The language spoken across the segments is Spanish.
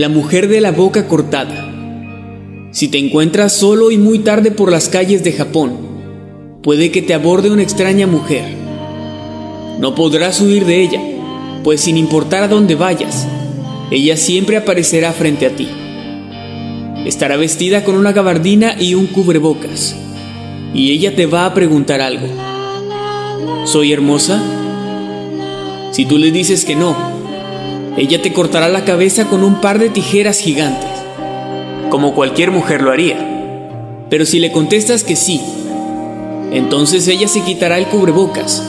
La mujer de la boca cortada. Si te encuentras solo y muy tarde por las calles de Japón, puede que te aborde una extraña mujer. No podrás huir de ella, pues sin importar a dónde vayas, ella siempre aparecerá frente a ti. Estará vestida con una gabardina y un cubrebocas, y ella te va a preguntar algo. ¿Soy hermosa? Si tú le dices que no, ella te cortará la cabeza con un par de tijeras gigantes, como cualquier mujer lo haría. Pero si le contestas que sí, entonces ella se quitará el cubrebocas,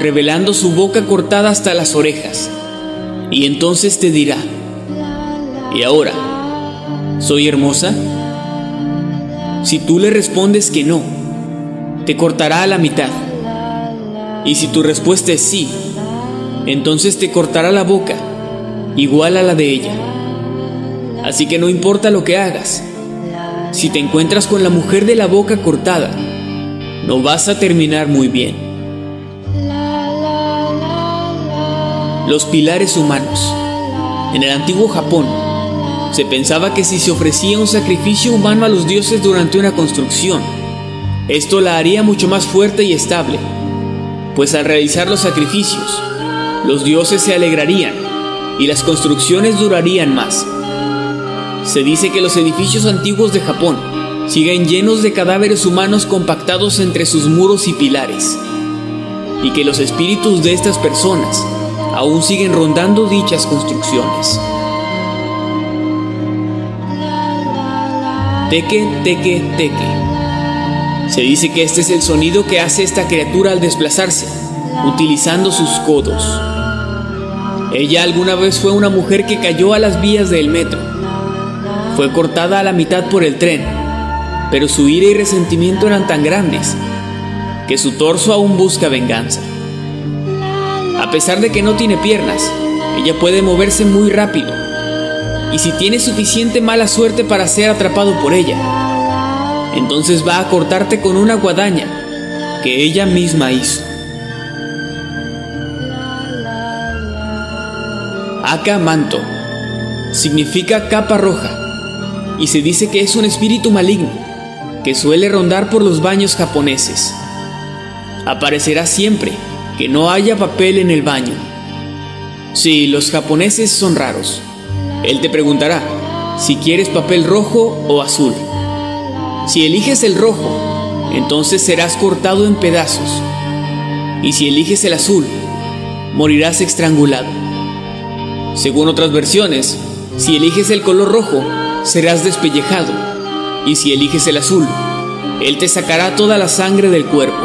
revelando su boca cortada hasta las orejas, y entonces te dirá, ¿y ahora? ¿Soy hermosa? Si tú le respondes que no, te cortará a la mitad. Y si tu respuesta es sí, entonces te cortará la boca igual a la de ella. Así que no importa lo que hagas, si te encuentras con la mujer de la boca cortada, no vas a terminar muy bien. Los pilares humanos. En el antiguo Japón, se pensaba que si se ofrecía un sacrificio humano a los dioses durante una construcción, esto la haría mucho más fuerte y estable, pues al realizar los sacrificios, los dioses se alegrarían y las construcciones durarían más. Se dice que los edificios antiguos de Japón siguen llenos de cadáveres humanos compactados entre sus muros y pilares, y que los espíritus de estas personas aún siguen rondando dichas construcciones. Teque, teque, teque. Se dice que este es el sonido que hace esta criatura al desplazarse, utilizando sus codos. Ella alguna vez fue una mujer que cayó a las vías del metro. Fue cortada a la mitad por el tren, pero su ira y resentimiento eran tan grandes que su torso aún busca venganza. A pesar de que no tiene piernas, ella puede moverse muy rápido. Y si tiene suficiente mala suerte para ser atrapado por ella, entonces va a cortarte con una guadaña que ella misma hizo. Aka Manto significa capa roja y se dice que es un espíritu maligno que suele rondar por los baños japoneses. Aparecerá siempre que no haya papel en el baño. Sí, los japoneses son raros. Él te preguntará si quieres papel rojo o azul. Si eliges el rojo, entonces serás cortado en pedazos. Y si eliges el azul, morirás estrangulado. Según otras versiones, si eliges el color rojo, serás despellejado. Y si eliges el azul, él te sacará toda la sangre del cuerpo.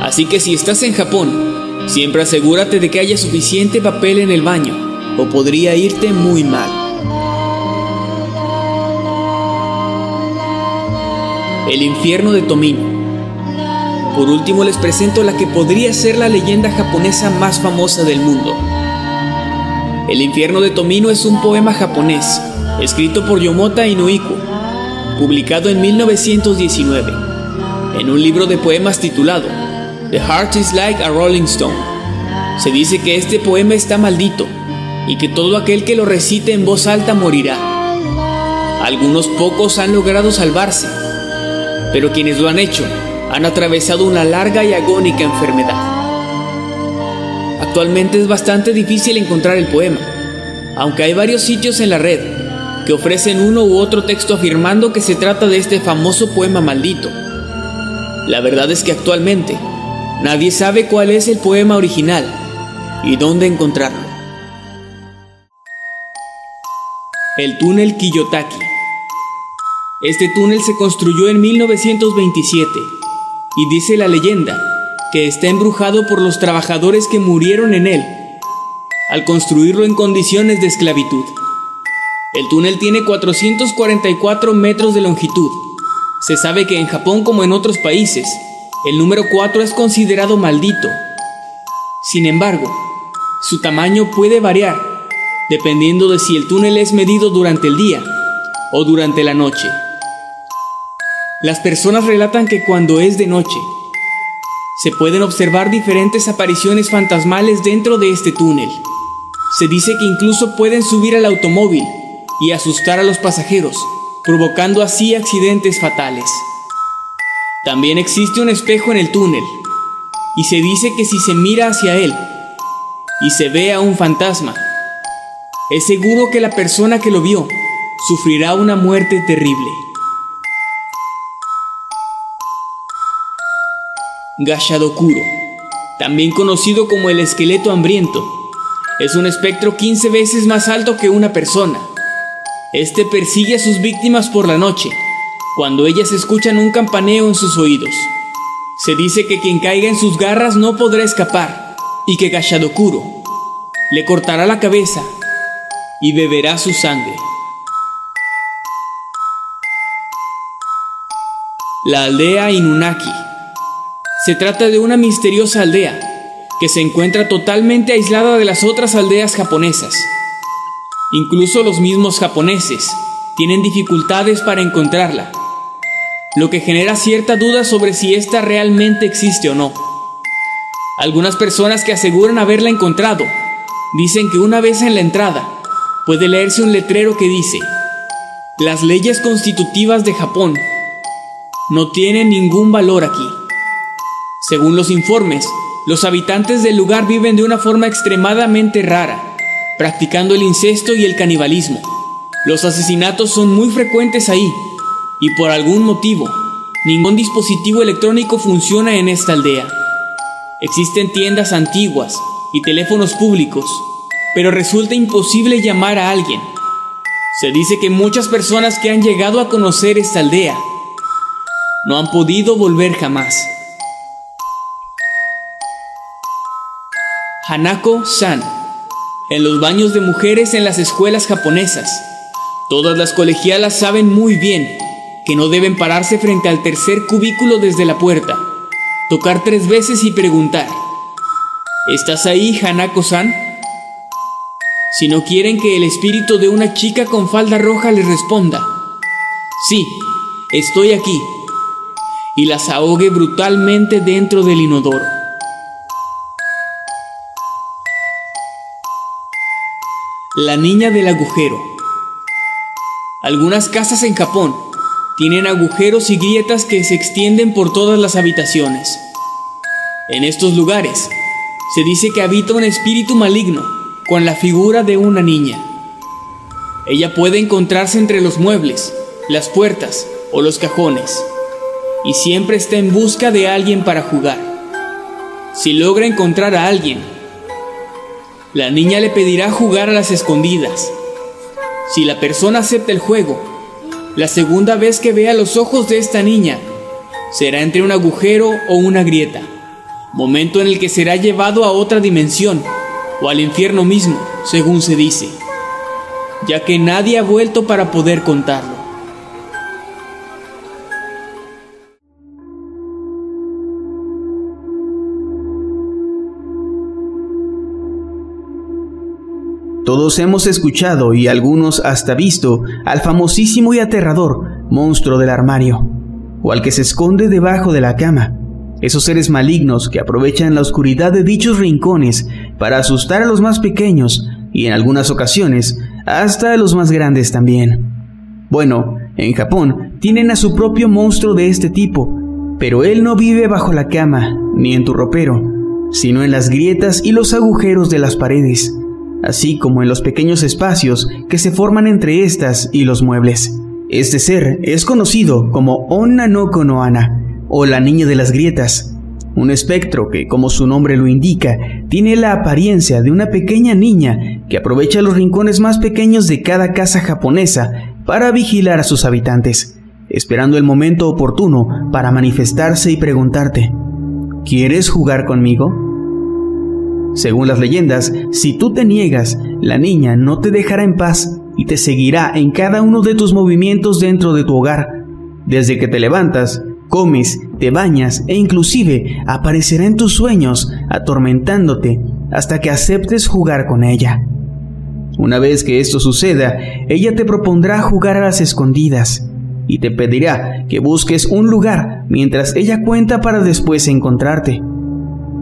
Así que si estás en Japón, siempre asegúrate de que haya suficiente papel en el baño, o podría irte muy mal. El infierno de Tomino. Por último les presento la que podría ser la leyenda japonesa más famosa del mundo. El infierno de Tomino es un poema japonés, escrito por Yomota Inuiku, publicado en 1919, en un libro de poemas titulado The Heart is Like a Rolling Stone. Se dice que este poema está maldito y que todo aquel que lo recite en voz alta morirá. Algunos pocos han logrado salvarse, pero quienes lo han hecho han atravesado una larga y agónica enfermedad. Actualmente es bastante difícil encontrar el poema, aunque hay varios sitios en la red que ofrecen uno u otro texto afirmando que se trata de este famoso poema maldito. La verdad es que actualmente nadie sabe cuál es el poema original y dónde encontrarlo. El túnel Kiyotaki. Este túnel se construyó en 1927 y dice la leyenda que está embrujado por los trabajadores que murieron en él al construirlo en condiciones de esclavitud. El túnel tiene 444 metros de longitud. Se sabe que en Japón como en otros países, el número 4 es considerado maldito. Sin embargo, su tamaño puede variar dependiendo de si el túnel es medido durante el día o durante la noche. Las personas relatan que cuando es de noche, se pueden observar diferentes apariciones fantasmales dentro de este túnel. Se dice que incluso pueden subir al automóvil y asustar a los pasajeros, provocando así accidentes fatales. También existe un espejo en el túnel, y se dice que si se mira hacia él y se ve a un fantasma, es seguro que la persona que lo vio sufrirá una muerte terrible. Gashadokuro, también conocido como el esqueleto hambriento, es un espectro 15 veces más alto que una persona. Este persigue a sus víctimas por la noche, cuando ellas escuchan un campaneo en sus oídos. Se dice que quien caiga en sus garras no podrá escapar y que Gashadokuro le cortará la cabeza y beberá su sangre. La aldea Inunaki se trata de una misteriosa aldea que se encuentra totalmente aislada de las otras aldeas japonesas. Incluso los mismos japoneses tienen dificultades para encontrarla, lo que genera cierta duda sobre si ésta realmente existe o no. Algunas personas que aseguran haberla encontrado dicen que una vez en la entrada puede leerse un letrero que dice, las leyes constitutivas de Japón no tienen ningún valor aquí. Según los informes, los habitantes del lugar viven de una forma extremadamente rara, practicando el incesto y el canibalismo. Los asesinatos son muy frecuentes ahí, y por algún motivo, ningún dispositivo electrónico funciona en esta aldea. Existen tiendas antiguas y teléfonos públicos, pero resulta imposible llamar a alguien. Se dice que muchas personas que han llegado a conocer esta aldea no han podido volver jamás. Hanako-san, en los baños de mujeres en las escuelas japonesas. Todas las colegialas saben muy bien que no deben pararse frente al tercer cubículo desde la puerta, tocar tres veces y preguntar, ¿estás ahí, Hanako-san? Si no quieren que el espíritu de una chica con falda roja les responda, sí, estoy aquí, y las ahogue brutalmente dentro del inodoro. La niña del agujero. Algunas casas en Japón tienen agujeros y grietas que se extienden por todas las habitaciones. En estos lugares se dice que habita un espíritu maligno con la figura de una niña. Ella puede encontrarse entre los muebles, las puertas o los cajones y siempre está en busca de alguien para jugar. Si logra encontrar a alguien, la niña le pedirá jugar a las escondidas. Si la persona acepta el juego, la segunda vez que vea los ojos de esta niña será entre un agujero o una grieta, momento en el que será llevado a otra dimensión o al infierno mismo, según se dice, ya que nadie ha vuelto para poder contarlo. Todos hemos escuchado y algunos hasta visto al famosísimo y aterrador monstruo del armario, o al que se esconde debajo de la cama. Esos seres malignos que aprovechan la oscuridad de dichos rincones para asustar a los más pequeños y en algunas ocasiones hasta a los más grandes también. Bueno, en Japón tienen a su propio monstruo de este tipo, pero él no vive bajo la cama ni en tu ropero, sino en las grietas y los agujeros de las paredes, así como en los pequeños espacios que se forman entre estas y los muebles. Este ser es conocido como Onna no Konohana, o la niña de las grietas, un espectro que, como su nombre lo indica, tiene la apariencia de una pequeña niña que aprovecha los rincones más pequeños de cada casa japonesa para vigilar a sus habitantes, esperando el momento oportuno para manifestarse y preguntarte, ¿quieres jugar conmigo? Según las leyendas, si tú te niegas, la niña no te dejará en paz y te seguirá en cada uno de tus movimientos dentro de tu hogar, desde que te levantas comes, te bañas e inclusive aparecerá en tus sueños atormentándote hasta que aceptes jugar con ella. Una vez que esto suceda, ella te propondrá jugar a las escondidas y te pedirá que busques un lugar mientras ella cuenta para después encontrarte.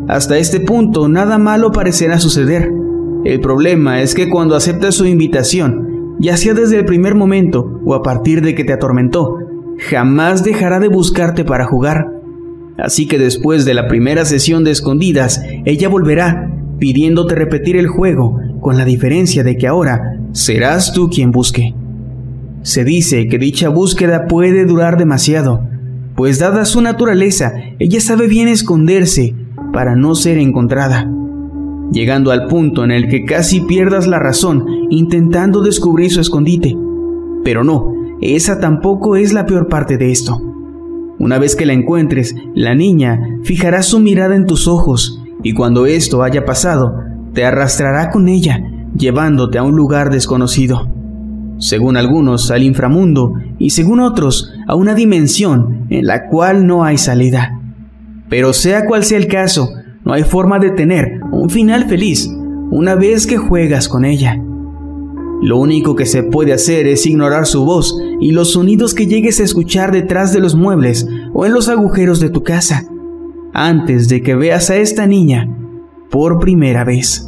Hasta este punto nada malo parecerá suceder. El problema es que cuando aceptas su invitación, ya sea desde el primer momento o a partir de que te atormentó, jamás dejará de buscarte para jugar. Así que después de la primera sesión de escondidas, ella volverá pidiéndote repetir el juego, con la diferencia de que ahora serás tú quien busque. Se dice que dicha búsqueda puede durar demasiado, pues dada su naturaleza, ella sabe bien esconderse para no ser encontrada, llegando al punto en el que casi pierdas la razón intentando descubrir su escondite. Pero no, esa tampoco es la peor parte de esto. Una vez que la encuentres, la niña fijará su mirada en tus ojos y cuando esto haya pasado, te arrastrará con ella, llevándote a un lugar desconocido. Según algunos, al inframundo y según otros, a una dimensión en la cual no hay salida. Pero sea cual sea el caso, no hay forma de tener un final feliz una vez que juegas con ella. Lo único que se puede hacer es ignorar su voz y los sonidos que llegues a escuchar detrás de los muebles o en los agujeros de tu casa, antes de que veas a esta niña por primera vez.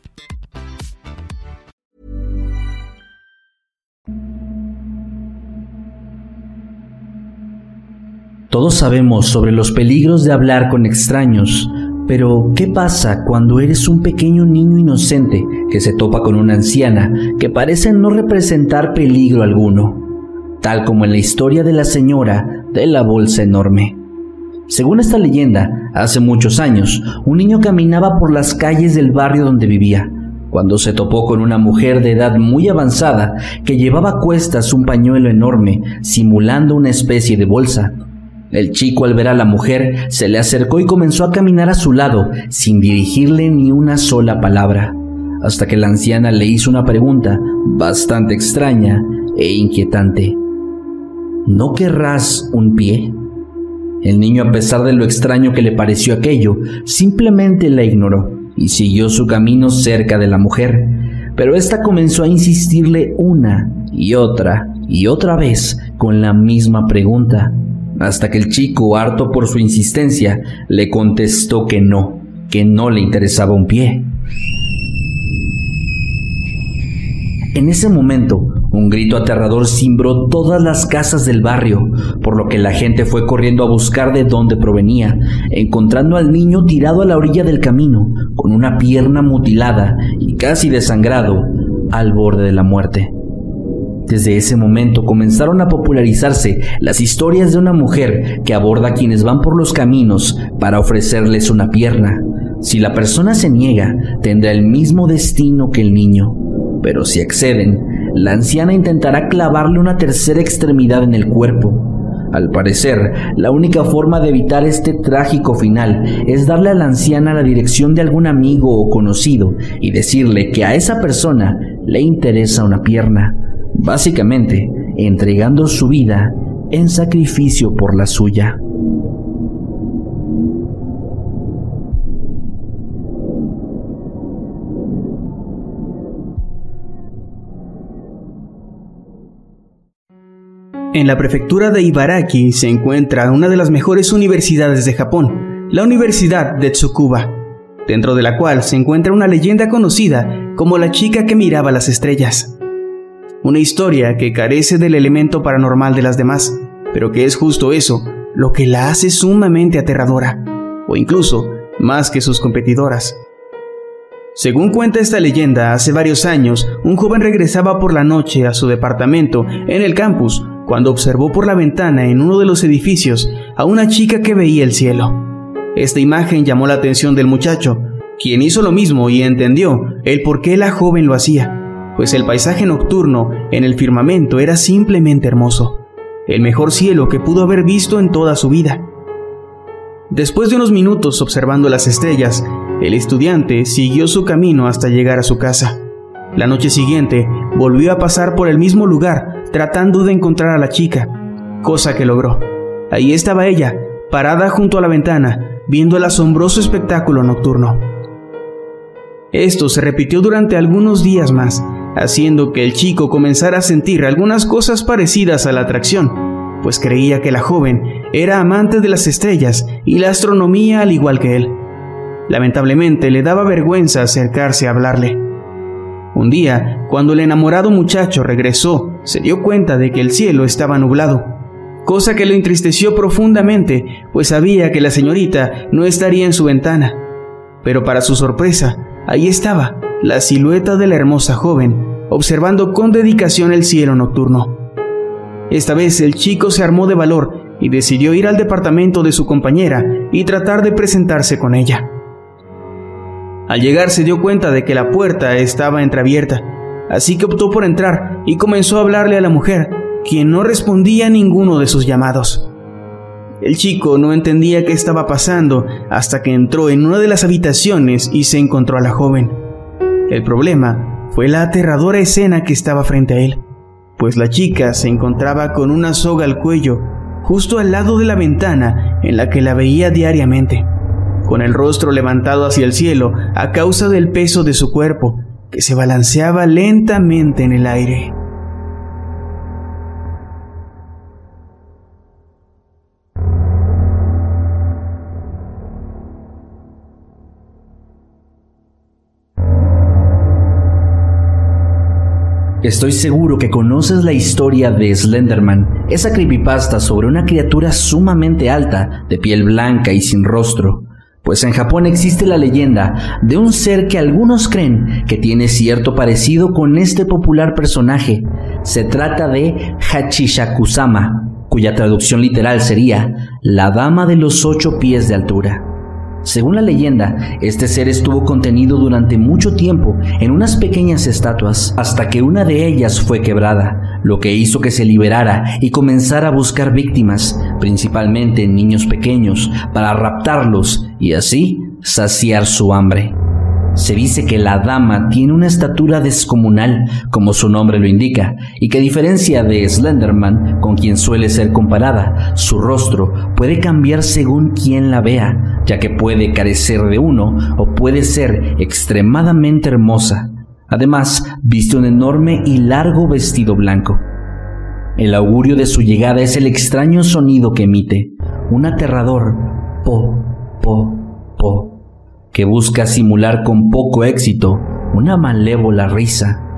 Todos sabemos sobre los peligros de hablar con extraños, pero ¿qué pasa cuando eres un pequeño niño inocente que se topa con una anciana que parece no representar peligro alguno? Tal como en la historia de la señora de la bolsa enorme. Según esta leyenda, hace muchos años, un niño caminaba por las calles del barrio donde vivía, cuando se topó con una mujer de edad muy avanzada que llevaba a cuestas un pañuelo enorme, simulando una especie de bolsa, el chico al ver a la mujer se le acercó y comenzó a caminar a su lado sin dirigirle ni una sola palabra, hasta que la anciana le hizo una pregunta bastante extraña e inquietante. ¿No querrás un pie? El niño, a pesar de lo extraño que le pareció aquello, simplemente la ignoró y siguió su camino cerca de la mujer, pero ésta comenzó a insistirle una y otra y otra vez con la misma pregunta hasta que el chico, harto por su insistencia, le contestó que no, que no le interesaba un pie. En ese momento, un grito aterrador cimbró todas las casas del barrio, por lo que la gente fue corriendo a buscar de dónde provenía, encontrando al niño tirado a la orilla del camino, con una pierna mutilada y casi desangrado, al borde de la muerte. Desde ese momento comenzaron a popularizarse las historias de una mujer que aborda a quienes van por los caminos para ofrecerles una pierna. Si la persona se niega, tendrá el mismo destino que el niño. Pero si acceden, la anciana intentará clavarle una tercera extremidad en el cuerpo. Al parecer, la única forma de evitar este trágico final es darle a la anciana la dirección de algún amigo o conocido y decirle que a esa persona le interesa una pierna, básicamente entregando su vida en sacrificio por la suya. En la prefectura de Ibaraki se encuentra una de las mejores universidades de Japón, la Universidad de Tsukuba, dentro de la cual se encuentra una leyenda conocida como la chica que miraba las estrellas. Una historia que carece del elemento paranormal de las demás, pero que es justo eso lo que la hace sumamente aterradora, o incluso más que sus competidoras. Según cuenta esta leyenda, hace varios años, un joven regresaba por la noche a su departamento en el campus cuando observó por la ventana en uno de los edificios a una chica que veía el cielo. Esta imagen llamó la atención del muchacho, quien hizo lo mismo y entendió el por qué la joven lo hacía, pues el paisaje nocturno en el firmamento era simplemente hermoso, el mejor cielo que pudo haber visto en toda su vida. Después de unos minutos observando las estrellas, el estudiante siguió su camino hasta llegar a su casa. La noche siguiente volvió a pasar por el mismo lugar tratando de encontrar a la chica, cosa que logró. Ahí estaba ella, parada junto a la ventana, viendo el asombroso espectáculo nocturno. Esto se repitió durante algunos días más, haciendo que el chico comenzara a sentir algunas cosas parecidas a la atracción, pues creía que la joven era amante de las estrellas y la astronomía al igual que él. Lamentablemente le daba vergüenza acercarse a hablarle. Un día, cuando el enamorado muchacho regresó, se dio cuenta de que el cielo estaba nublado, cosa que lo entristeció profundamente, pues sabía que la señorita no estaría en su ventana. Pero para su sorpresa, ahí estaba, la silueta de la hermosa joven, observando con dedicación el cielo nocturno. Esta vez el chico se armó de valor y decidió ir al departamento de su compañera y tratar de presentarse con ella. Al llegar se dio cuenta de que la puerta estaba entreabierta, así que optó por entrar y comenzó a hablarle a la mujer, quien no respondía a ninguno de sus llamados. El chico no entendía qué estaba pasando hasta que entró en una de las habitaciones y se encontró a la joven. El problema fue la aterradora escena que estaba frente a él, pues la chica se encontraba con una soga al cuello, justo al lado de la ventana en la que la veía diariamente con el rostro levantado hacia el cielo a causa del peso de su cuerpo, que se balanceaba lentamente en el aire. Estoy seguro que conoces la historia de Slenderman, esa creepypasta sobre una criatura sumamente alta, de piel blanca y sin rostro, pues en Japón existe la leyenda de un ser que algunos creen que tiene cierto parecido con este popular personaje. Se trata de Hachishakusama, cuya traducción literal sería la dama de los ocho pies de altura. Según la leyenda, este ser estuvo contenido durante mucho tiempo en unas pequeñas estatuas hasta que una de ellas fue quebrada, lo que hizo que se liberara y comenzara a buscar víctimas, principalmente niños pequeños, para raptarlos y así saciar su hambre. Se dice que la dama tiene una estatura descomunal, como su nombre lo indica, y que a diferencia de Slenderman, con quien suele ser comparada, su rostro puede cambiar según quien la vea, ya que puede carecer de uno o puede ser extremadamente hermosa. Además, viste un enorme y largo vestido blanco. El augurio de su llegada es el extraño sonido que emite, un aterrador po, po, po que busca simular con poco éxito una malévola risa.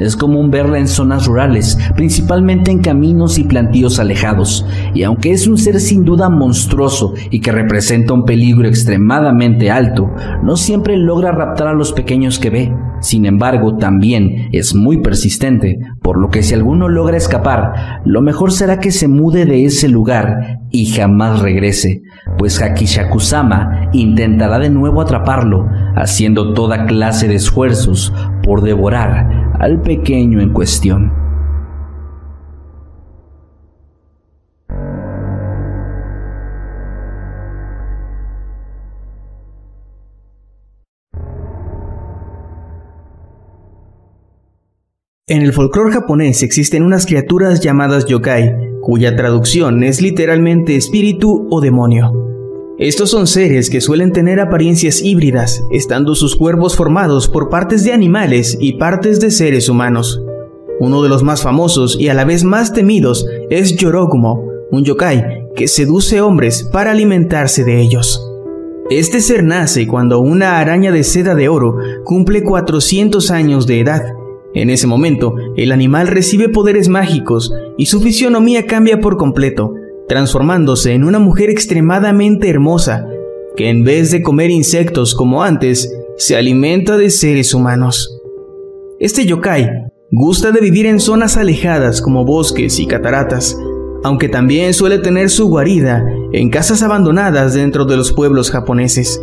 Es común verla en zonas rurales, principalmente en caminos y plantíos alejados, y aunque es un ser sin duda monstruoso y que representa un peligro extremadamente alto, no siempre logra raptar a los pequeños que ve. Sin embargo, también es muy persistente, por lo que si alguno logra escapar, lo mejor será que se mude de ese lugar y jamás regrese, pues Hakishakusama intentará de nuevo atraparlo, haciendo toda clase de esfuerzos por devorar al pequeño en cuestión. En el folclore japonés existen unas criaturas llamadas yokai, cuya traducción es literalmente espíritu o demonio. Estos son seres que suelen tener apariencias híbridas, estando sus cuerpos formados por partes de animales y partes de seres humanos. Uno de los más famosos y a la vez más temidos es Yorogumo, un yokai que seduce hombres para alimentarse de ellos. Este ser nace cuando una araña de seda de oro cumple 400 años de edad en ese momento, el animal recibe poderes mágicos y su fisionomía cambia por completo, transformándose en una mujer extremadamente hermosa, que en vez de comer insectos como antes, se alimenta de seres humanos. Este yokai gusta de vivir en zonas alejadas como bosques y cataratas, aunque también suele tener su guarida en casas abandonadas dentro de los pueblos japoneses.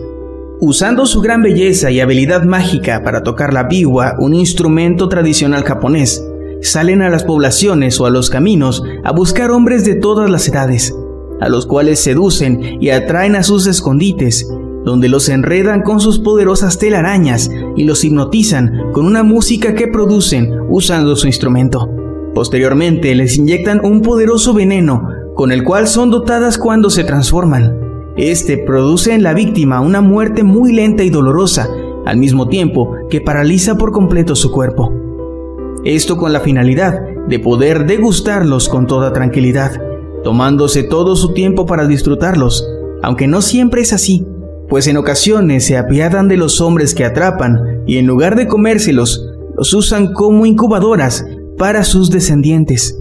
Usando su gran belleza y habilidad mágica para tocar la biwa, un instrumento tradicional japonés, salen a las poblaciones o a los caminos a buscar hombres de todas las edades, a los cuales seducen y atraen a sus escondites, donde los enredan con sus poderosas telarañas y los hipnotizan con una música que producen usando su instrumento. Posteriormente les inyectan un poderoso veneno con el cual son dotadas cuando se transforman. Este produce en la víctima una muerte muy lenta y dolorosa, al mismo tiempo que paraliza por completo su cuerpo. Esto con la finalidad de poder degustarlos con toda tranquilidad, tomándose todo su tiempo para disfrutarlos, aunque no siempre es así, pues en ocasiones se apiadan de los hombres que atrapan y en lugar de comérselos, los usan como incubadoras para sus descendientes.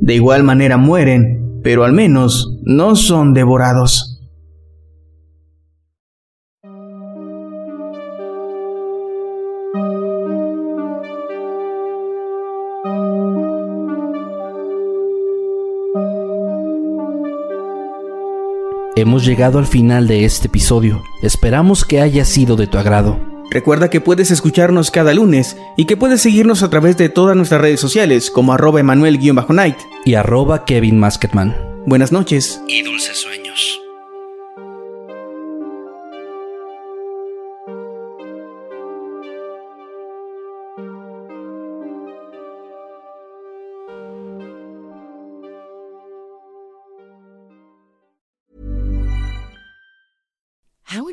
De igual manera mueren, pero al menos no son devorados. Hemos llegado al final de este episodio. Esperamos que haya sido de tu agrado. Recuerda que puedes escucharnos cada lunes y que puedes seguirnos a través de todas nuestras redes sociales como arroba emanuel-night y arroba Kevin Masketman. Buenas noches y dulces sueños.